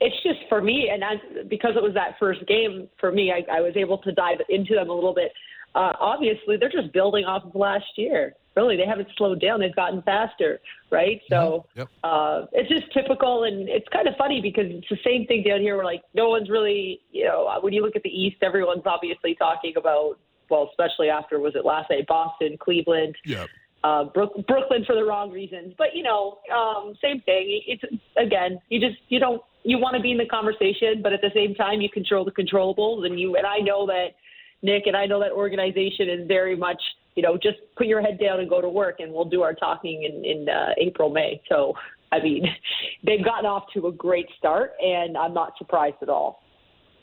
it's just for me, and as, because it was that first game for me, I, I was able to dive into them a little bit. Uh, obviously, they're just building off of last year. Really, they haven't slowed down; they've gotten faster, right? So Yep. uh, it's just typical, and it's kind of funny because it's the same thing down here. Where like no one's really, you know, when you look at the East, everyone's obviously talking about. Well, especially after was it last night? Boston, Cleveland, Yeah. uh, Brook, Brooklyn for the wrong reasons. But you know, um, same thing. It's again, you just you don't you want to be in the conversation, but at the same time, you control the controllables. And you and I know that Nick and I know that organization is very much you know just put your head down and go to work, and we'll do our talking in in uh, April May. So I mean, they've gotten off to a great start, and I'm not surprised at all.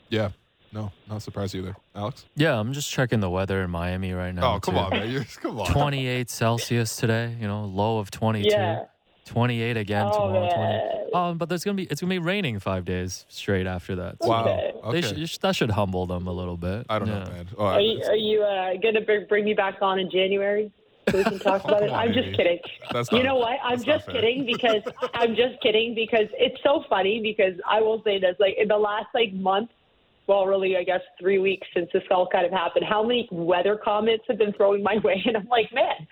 Yeah. No, not surprised either. Alex? Yeah, I'm just checking the weather in Miami right now. Oh, come too. on, man. You're, come on. 28 Celsius today, you know, low of 22. Yeah. 28 again Oh, tomorrow. 20. man. Um, but there's gonna be it's gonna be raining five days straight after that. So Wow. Okay. Okay. they should, that should humble them a little bit. I don't Yeah. know, man. Oh, Are you, are you uh, going to bring, bring me back on in January so we can talk about it? I'm just kidding. That's you not- know what? I'm just kidding because I'm just kidding because it's so funny because I will say this like in the last like month, well, really, I guess three weeks since this all kind of happened. How many weather comments have been thrown my way? And I'm like, man,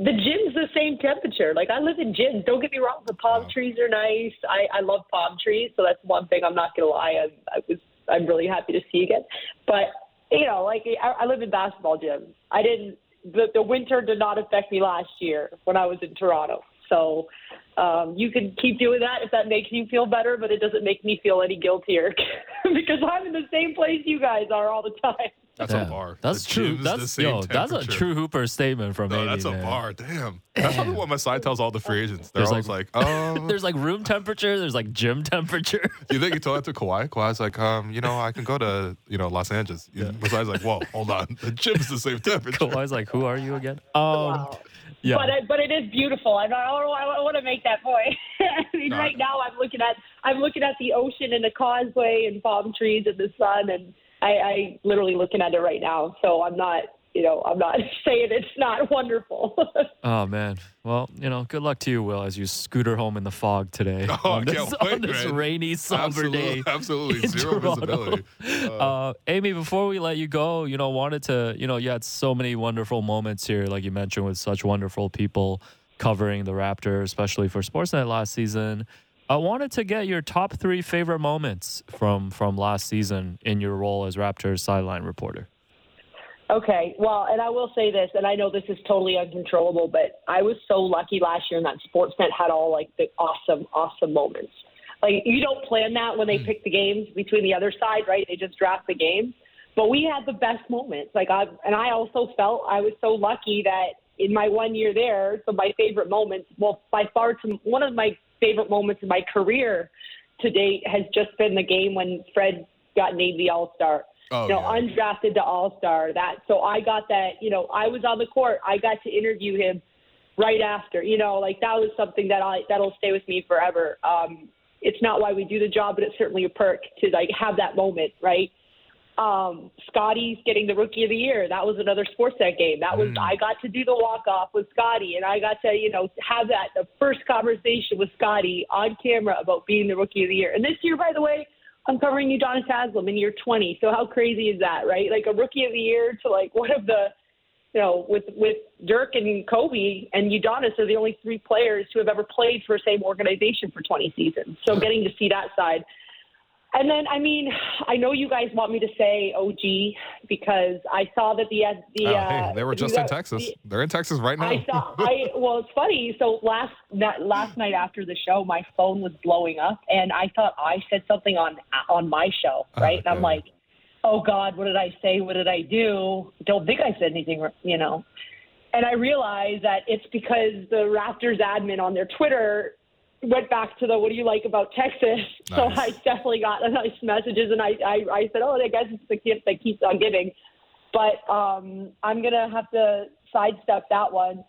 the gym's the same temperature. Like I live in gyms. Don't get me wrong. The palm trees are nice. I, I love palm trees, so that's one thing I'm not gonna lie. I, I was I'm really happy to see you again. But you know, like I, I live in basketball gyms. I didn't. The, the winter did not affect me last year when I was in Toronto. So um, you can keep doing that if that makes you feel better, but it doesn't make me feel any guiltier because I'm in the same place you guys are all the time. That's Yeah. a bar. That's The true. That's the yo, that's a true hooper statement from No, Amy, that's a man. bar. Damn. That's probably what Masai tells all the free agents. They're There's always like, um, There's like room temperature. There's like gym temperature. you think you told that to Kawhi? Kawhi's like, um, you know, I can go to, you know, Los Angeles. Yeah. Masai's like, whoa, hold on. The gym's the same temperature. Kawhi's like, who are you again? Um, Wow. yeah. But I, but it is beautiful. I, I, I want to make that point. I mean, No, right know. now I'm looking at I'm looking at the ocean and the causeway and palm trees and the sun, and I, I literally looking at it right now. So I'm not, you know, I'm not saying it's not wonderful. Oh man. Well, you know, good luck to you, Will, as you scooter home in the fog today Oh, on I this, can't on this man. rainy, somber absolutely, day. absolutely in zero Toronto. visibility. Uh, Amy, before we let you go, you know, wanted to, you know, you had so many wonderful moments here, like you mentioned, with such wonderful people covering the Raptors, especially for Sportsnet last season. I wanted to get your top three favorite moments from from last season in your role as Raptors sideline reporter. Okay, well, and I will say this, and I know this is totally uncontrollable, but I was so lucky last year in that Sportsnet had all like the awesome, awesome moments. Like you don't plan that when they mm-hmm. pick the games between the other side, right? They just draft the games. But we had the best moments. Like I and I also felt I was so lucky that in my one year there, so my favorite moments, well, by far, to, one of my favorite moments in my career to date has just been the game when Fred got named the All Star Oh, you know, yeah. undrafted to All Star. That so I got that. You know, I was on the court. I got to interview him right after. You know, like that was something that I that'll stay with me forever. Um, it's not why we do the job, but it's certainly a perk to like have that moment, right? Um, Scotty's getting the Rookie of the Year. That was another Sportsnet game. That was I got to do the walk off with Scotty, and I got to you know have that the first conversation with Scotty on camera about being the Rookie of the Year. And this year, by the way, I'm covering Udonis Haslem in year 20. So how crazy is that, right? Like a Rookie of the Year to like one of the you know, with with Dirk and Kobe and Udonis are the only three players who have ever played for the same organization for 20 seasons. So getting to see that side. And then, I mean, I know you guys want me to say OG because I saw that the the Oh, uh, hey, they were just in Texas. the- They're in Texas right now. I saw. I well, it's funny. So last that last night after the show, my phone was blowing up, and I thought I said something on on my show, right? And I'm Okay. like, oh God, what did I say? What did I do? Don't think I said anything, you know. And I realized that it's because the Raptors admin on their Twitter went back to the "What do you like about Texas?" So I definitely got a nice messages, and I, I I said, "Oh, I guess it's the gift that keeps on giving." But um, I'm gonna have to sidestep that one,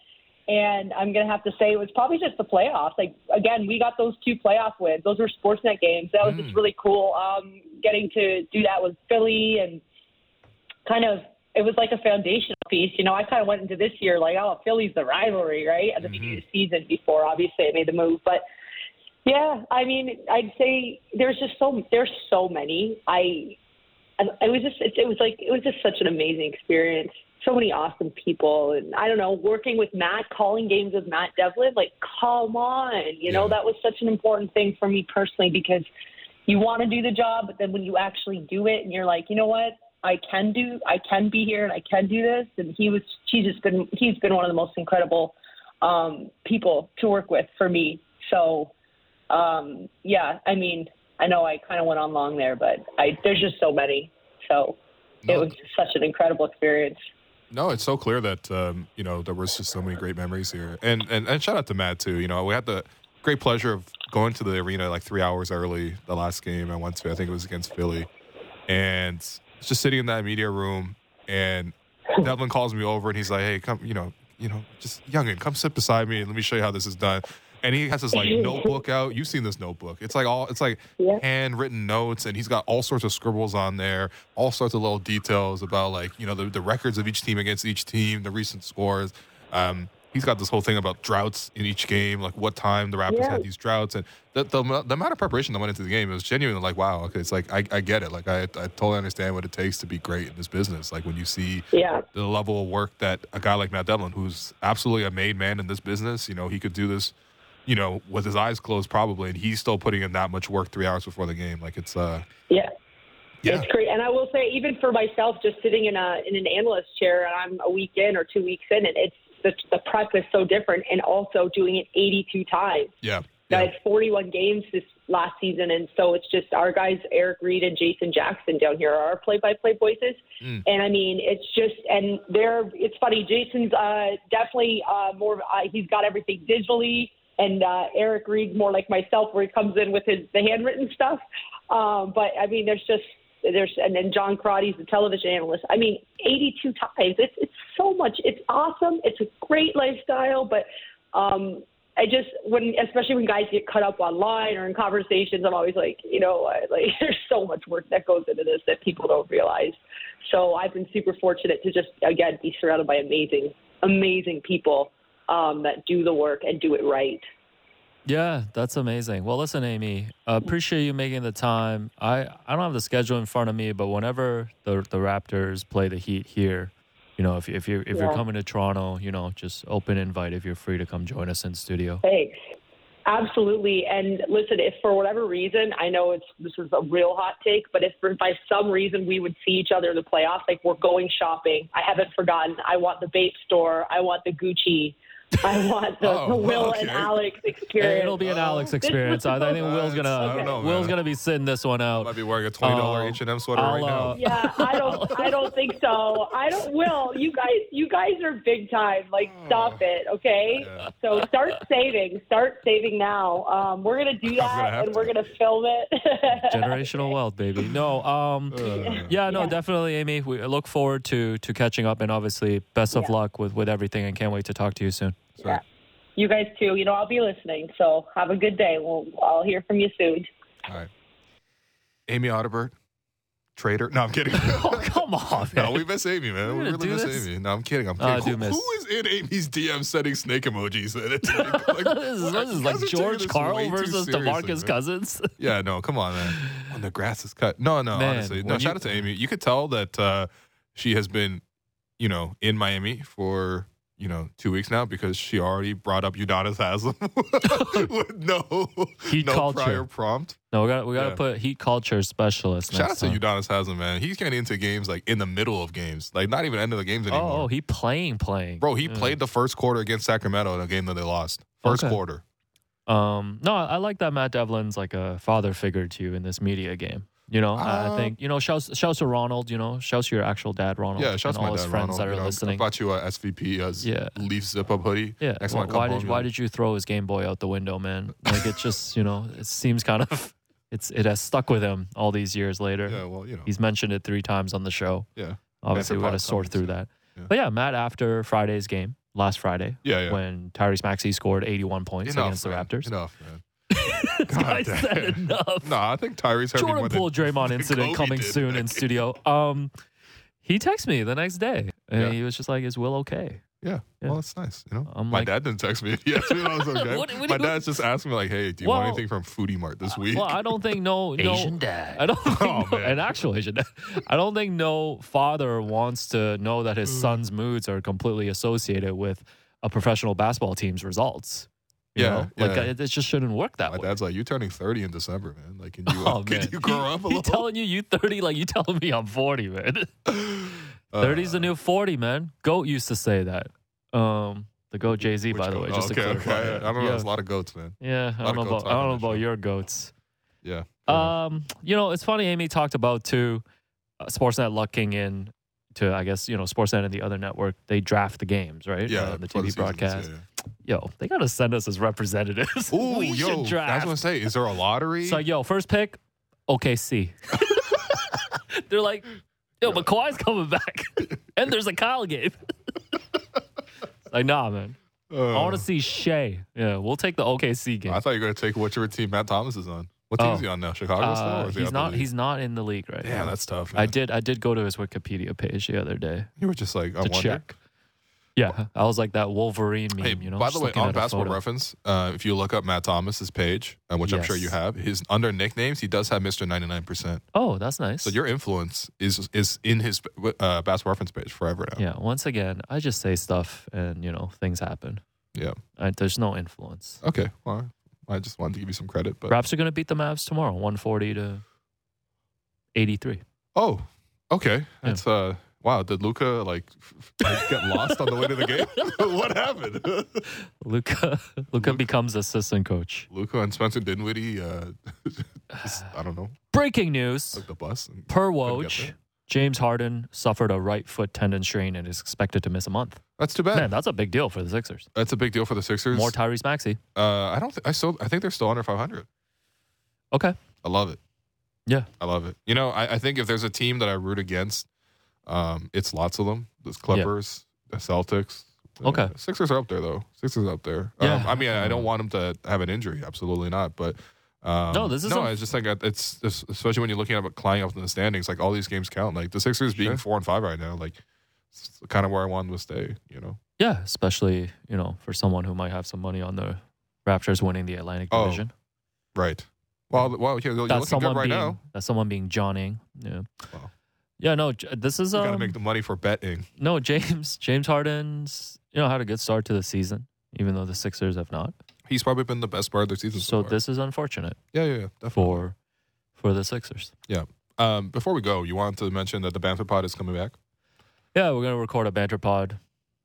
and I'm gonna have to say it was probably just the playoffs. Like again, we got those two playoff wins; those were Sportsnet games. That was just really cool. Um, getting to do that with Philly and kind of it was like a foundational piece. You know, I kind of went into this year like, oh, Philly's the rivalry, right? At the beginning of the season before obviously I made the move. But yeah, I mean, I'd say there's just so there's so many. I it was just it, it was like it was just such an amazing experience. So many awesome people, and I don't know, working with Matt, calling games with Matt Devlin, like come on, you know, Yeah. that was such an important thing for me personally because you want to do the job, but then when you actually do it, and you're like, you know what, I can do, I can be here, and I can do this. And he was, he's just been, he's been one of the most incredible um, people to work with for me. So, um, yeah, I mean, I know I kind of went on long there, but I there's just so many. So No. it was such an incredible experience. No, it's so clear that um, you know there was just so many great memories here, and and and shout out to Matt too. You know, we had the great pleasure of going to the arena like three hours early. The last game I went to, I think it was against Philly, and just sitting in that media room, and Devlin calls me over and he's like, "Hey, come, you know, you know, just youngin, come sit beside me and let me show you how this is done." And he has this like notebook out. You've seen this notebook. It's like all it's like Yeah. handwritten notes, and he's got all sorts of scribbles on there, all sorts of little details about like you know the, the records of each team against each team, the recent scores. Um, he's got this whole thing about droughts in each game, like what time the Raptors Yeah. had these droughts, and the, the the amount of preparation that went into the game it was genuinely like wow, okay, it's like I, I get it, like I I totally understand what it takes to be great in this business. Like when you see Yeah. the level of work that a guy like Matt Devlin, who's absolutely a made man in this business, you know, he could do this, you know, with his eyes closed probably, and he's still putting in that much work three hours before the game. Like it's uh Yeah. Yeah. It's great. And I will say, even for myself, just sitting in a in an analyst chair and I'm a week in or two weeks in, and it's the, the prep is so different, and also doing it 82 times. yeah. I had 41 games this last season, and so it's just our guys, Eric Reid and Jason Jackson down here, are our play-by-play voices. Mm. And I mean, it's just, and they're, it's funny. Jason's uh, definitely uh, more, uh, he's got everything digitally, and uh, Eric Reid's more like myself, where he comes in with his the handwritten stuff. Um, but I mean, there's just there's, and then John Crotty's the television analyst. I mean, 82 times. It's it's so much. It's awesome. It's a great lifestyle, but um, I just when especially when guys get cut up online or in conversations, I'm always like, you know, like there's so much work that goes into this that people don't realize. So I've been super fortunate to just again be surrounded by amazing, amazing people um, that do the work and do it right. Yeah, that's amazing. Well, listen, Amy, uh, appreciate you making the time. I, I don't have the schedule in front of me, but whenever the the Raptors play the Heat here, you know, if if you're if you're coming to Toronto, you know, just open invite if you're free to come join us in studio. Thanks. Absolutely. And listen, if for whatever reason, I know it's this is a real hot take, but if for, by some reason we would see each other in the playoffs, like we're going shopping, I haven't forgotten. I want the Bape store. I want the Gucci. I want the, Oh, the Will and. Alex experience. It'll be an Alex experience. I, I think Will's gonna I don't know, Will's gonna be sitting this one out. I out. might be wearing a twenty dollar Uh, H and M sweater I'll, right now. uh, yeah, I don't. I don't think so. I don't. Will you guys? You guys are big time. Like, stop it, okay? Yeah. So start saving. Start saving now. Um, we're gonna do gonna that, and to. we're gonna film it. Generational wealth, baby. No, um, Uh, yeah, no, Yeah. definitely, Amy. We look forward to to catching up, and obviously, best of Yeah. luck with with everything, and can't wait to talk to you soon. Sorry. You guys too. You know, I'll be listening. So have a good day. We'll, I'll hear from you soon. All right. Amy Audibert, trader. No, I'm kidding. Oh, come on, No, we miss Amy, man. We really miss this? Amy. No, I'm kidding. I'm Oh, kidding. do Who- miss- who is in Amy's DM sending snake emojis? It's like, like, this is, what? this is like guys are taking George this Karl versus seriously, Demarcus man. Cousins. Yeah, no, come on, man. When the grass is cut. No, no, Man, honestly. No, shout you- out to Amy. You could tell that uh, she has been, you know, in Miami for you know two weeks now because she already brought up Udonis Haslem with no Heat no culture. prior prompt. No, we got we got to Yeah. put heat culture specialist. Shout out next to time. Udonis Haslem, man. He's getting into games like in the middle of games, like not even end of the games anymore. Oh, oh, he playing playing. Bro, he Yeah. played the first quarter against Sacramento in a game that they lost. First Okay. quarter. Um, no, I I like that Matt Devlin's like a father figure to you in this media game. You know, I I Uh, think you know. Shouts, shouts to Ronald. You know, shouts to your actual dad, Ronald. Yeah, shouts and to all my his dad, friends Ronald. that are You know, listening. I bought you a SVP as Yeah. Leaf zip up hoodie. Yeah. Next one, why did home, why you know. did you throw his Game Boy out the window, man? Like it just you know it seems kind of it's it has stuck with him all these years later. Yeah, well, you know. He's mentioned it three times on the show. yeah. Obviously, we got to sort through that. Yeah. But yeah, Matt after Friday's game last Friday Yeah, yeah. when Tyrese Maxey scored 81 points Enough, against the man. Raptors. Enough, man. I said enough. No, I think Tyrese heard me Jordan more than- Poole Draymond incident Kobe coming did. soon in studio. Um, he texted me the next day and Yeah. he was just like, "Is Will okay?" Yeah. Yeah. Well, that's nice. You know, I'm my like- dad didn't text me. He asked me if I was okay. What- what do my you- dad's just asked me like, "Hey, do you want Well- anything from Foody Mart this week?" Well, I don't think no no Asian dad. I don't think Oh, no, man. an actual Asian dad. I don't think no father wants to know that Mm. his son's moods are completely associated with a professional basketball team's results. You Yeah, know? like yeah. it, it just shouldn't work that way. my way. dad's like, "You're turning thirty in December, man. Like, can you, Oh can man, you grow up a little?" he telling you you thirty, like you telling me I'm forty, man. Uh, Thirty's the new forty, man. Goat used to say that. Um, the goat Jay Z, by the goat? way, just okay, to clarify. okay. I don't know. Yeah, There's a lot of goats, man. yeah I don't know about I don't know about your goats. Yeah. Um, you know, it's funny. Amy talked about too, uh, Sportsnet lucking in to, I guess, you know, Sportsnet and the other network. They draft the games, right? yeah, Uh, the TV seasons, broadcast. yeah, Yo, they gotta send us as representatives. yeah. Ooh, we yo, should I was draft. gonna say, is there a lottery? It's like, yo, first pick, OKC. They're like, yo, but Kawhi's coming back, and there's a Kyle game. like, nah, man. I want to see Shai. Yeah, we'll take the OKC game. Uh, I thought you were gonna take whichever team Matt Thomas is on. What team Oh. is he on now? Chicago? Uh, he he's not. He's not in the league right Damn, now. Yeah, that's tough. I did. I did go to his Wikipedia page the other day You were just like, I to wonder. check. Yeah, I was like that Wolverine meme. Hey, you know. by the way, on at Basketball. Reference, uh, if you look up Matt Thomas's page, uh, which I'm sure you have, his under nicknames, he does have Mr. 99%. Oh, that's nice. So your influence is is in his uh, Basketball Reference page forever now. yeah. Once again, I just say stuff, and you know, things happen. Yeah. I, there's no influence. Okay. Well, I just wanted to give you some credit, but Raps are going to beat the Mavs tomorrow, 140 to 83. oh, okay. That's uh, wow. Did Luka like, like get lost on the way to the game? what happened? Luka Luka becomes assistant coach. Luka and Spencer Dinwiddie, uh, just, I don't know, Breaking news: took the bus. And Per couldn't Woj. James Harden suffered a right foot tendon strain and is expected to miss a month. That's too bad. Man, that's a big deal for the Sixers. That's a big deal for the Sixers. More Tyrese Maxey. uh, I don't. Th- I still. I think they're still under 500. Okay. I love it. Yeah. I love it. You know, I, I think if there's a team that I root against, um, it's lots of them. The Clippers, the Celtics. Uh, Okay. Sixers are up there though. Sixers are up there. Yeah. Um, I mean, I don't want them to have an injury. Absolutely not. But um, No, this is no. a- It's just like it's, it's especially when you're looking at climbing up in the standings. Like all these games count. Like the Sixers being four and five right now. Like it's kind of where I want them to stay. You know. Yeah, especially, you know, for someone who might have some money on the Raptors winning the Atlantic Oh, Division. Right. Well, well, you're, you're that's looking good right being now. that's someone being Johnning. Yeah. Wow. Yeah, no, J- this is You gotta um, make the money for betting. no James James Harden's you know had a good start to the season, even though the Sixers have not. He's probably been the best part of the season so, So far. this is unfortunate yeah, yeah, yeah, definitely. for for the Sixers. Yeah. Um, before we go, you wanted to mention that the Banter Pod is coming back. Yeah, we're gonna record a banter pod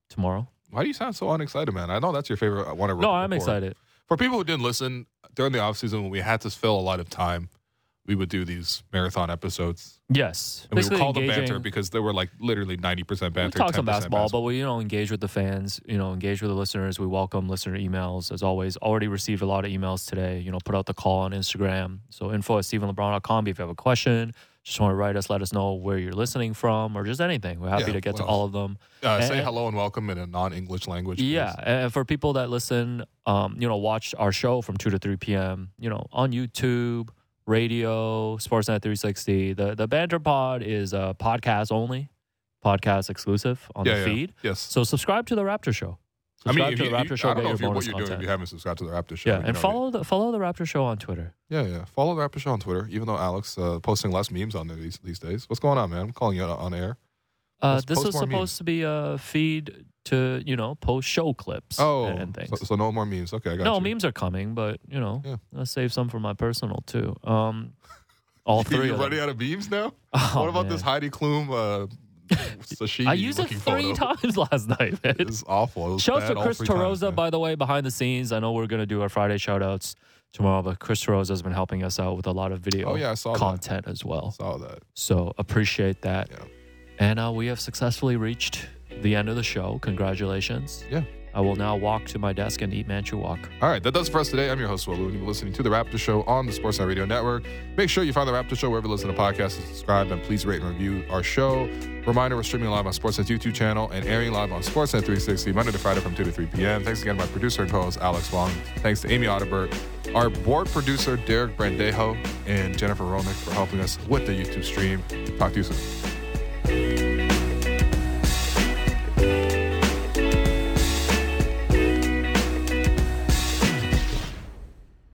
tomorrow. Why do you sound so unexcited, man? I know that's your favorite. I want to. No, I'm excited. For people who didn't listen during the off season when we had to fill a lot of time, we would do these marathon episodes, Yes, and we would Basically call them banter because they were like literally ninety percent banter. We talk some 10% basketball, but we you know engage with the fans. You know, engage with the listeners. We welcome listener emails as always. Already received a lot of emails today. You know, put out the call on Instagram. So info at stephenlebron.com. If you have a question, just want to write us, let us know where you're listening from, or just anything. We're happy Yeah, to get to all of them. uh, say hello and welcome in a non-English language. please. Yeah, and for people that listen, um, you know, watch our show from two to three p.m. You know, on YouTube, radio, Sportsnet 360. The the Banter Pod is a podcast only, podcast exclusive on yeah, the yeah. feed. Yes. So subscribe to the Raptor Show. I mean, to you, the you- Show. I don't know if you, what you're doing if you haven't subscribed to the Raptor Show. Yeah, and follow the follow the Raptor Show on Twitter. Yeah, yeah. Follow the Raptor Show on Twitter. Even though Alex uh, posting less memes on there these these days. What's going on, man? I'm calling you on air. Uh, this was supposed memes. to be a feed to you know post show clips Oh, and, things. so, so no more memes. Okay, I got no you. memes are coming, but you know, Yeah. let's save some for my personal too. Um, all three. You're of them. running out of memes now. Oh, what about this. Heidi Klum uh, sashimi? I used it three photo? times last night. Man. It's awful. It was Shouts to Chris times, Tarosa, by the way, behind the scenes. I know we're going to do our Friday shout outs tomorrow, but Chris Tarosa has been helping us out with a lot of video Oh, yeah, I saw that. content as well. Saw that. So appreciate that. Yeah. And uh, we have successfully reached the end of the show. Congratulations. Yeah. I will now walk to my desk and eat Manchu Wok. All right, that does it for us today. I'm your host, Will and You've been listening to The Raptor Show on the Sportsnet Radio Network. Make sure you find The Raptor Show wherever you listen to podcasts and subscribe, and please rate and review our show. Reminder, we're streaming live on Sportsnet's YouTube channel and airing live on Sportsnet 360 Monday to Friday from 2 to 3 p.m. Thanks again to my producer and co-host, Alex Wong. Thanks to Amy Audibert, our board producer, Derek Brandejo, and Jennifer Romick for helping us with the YouTube stream. Talk to you soon.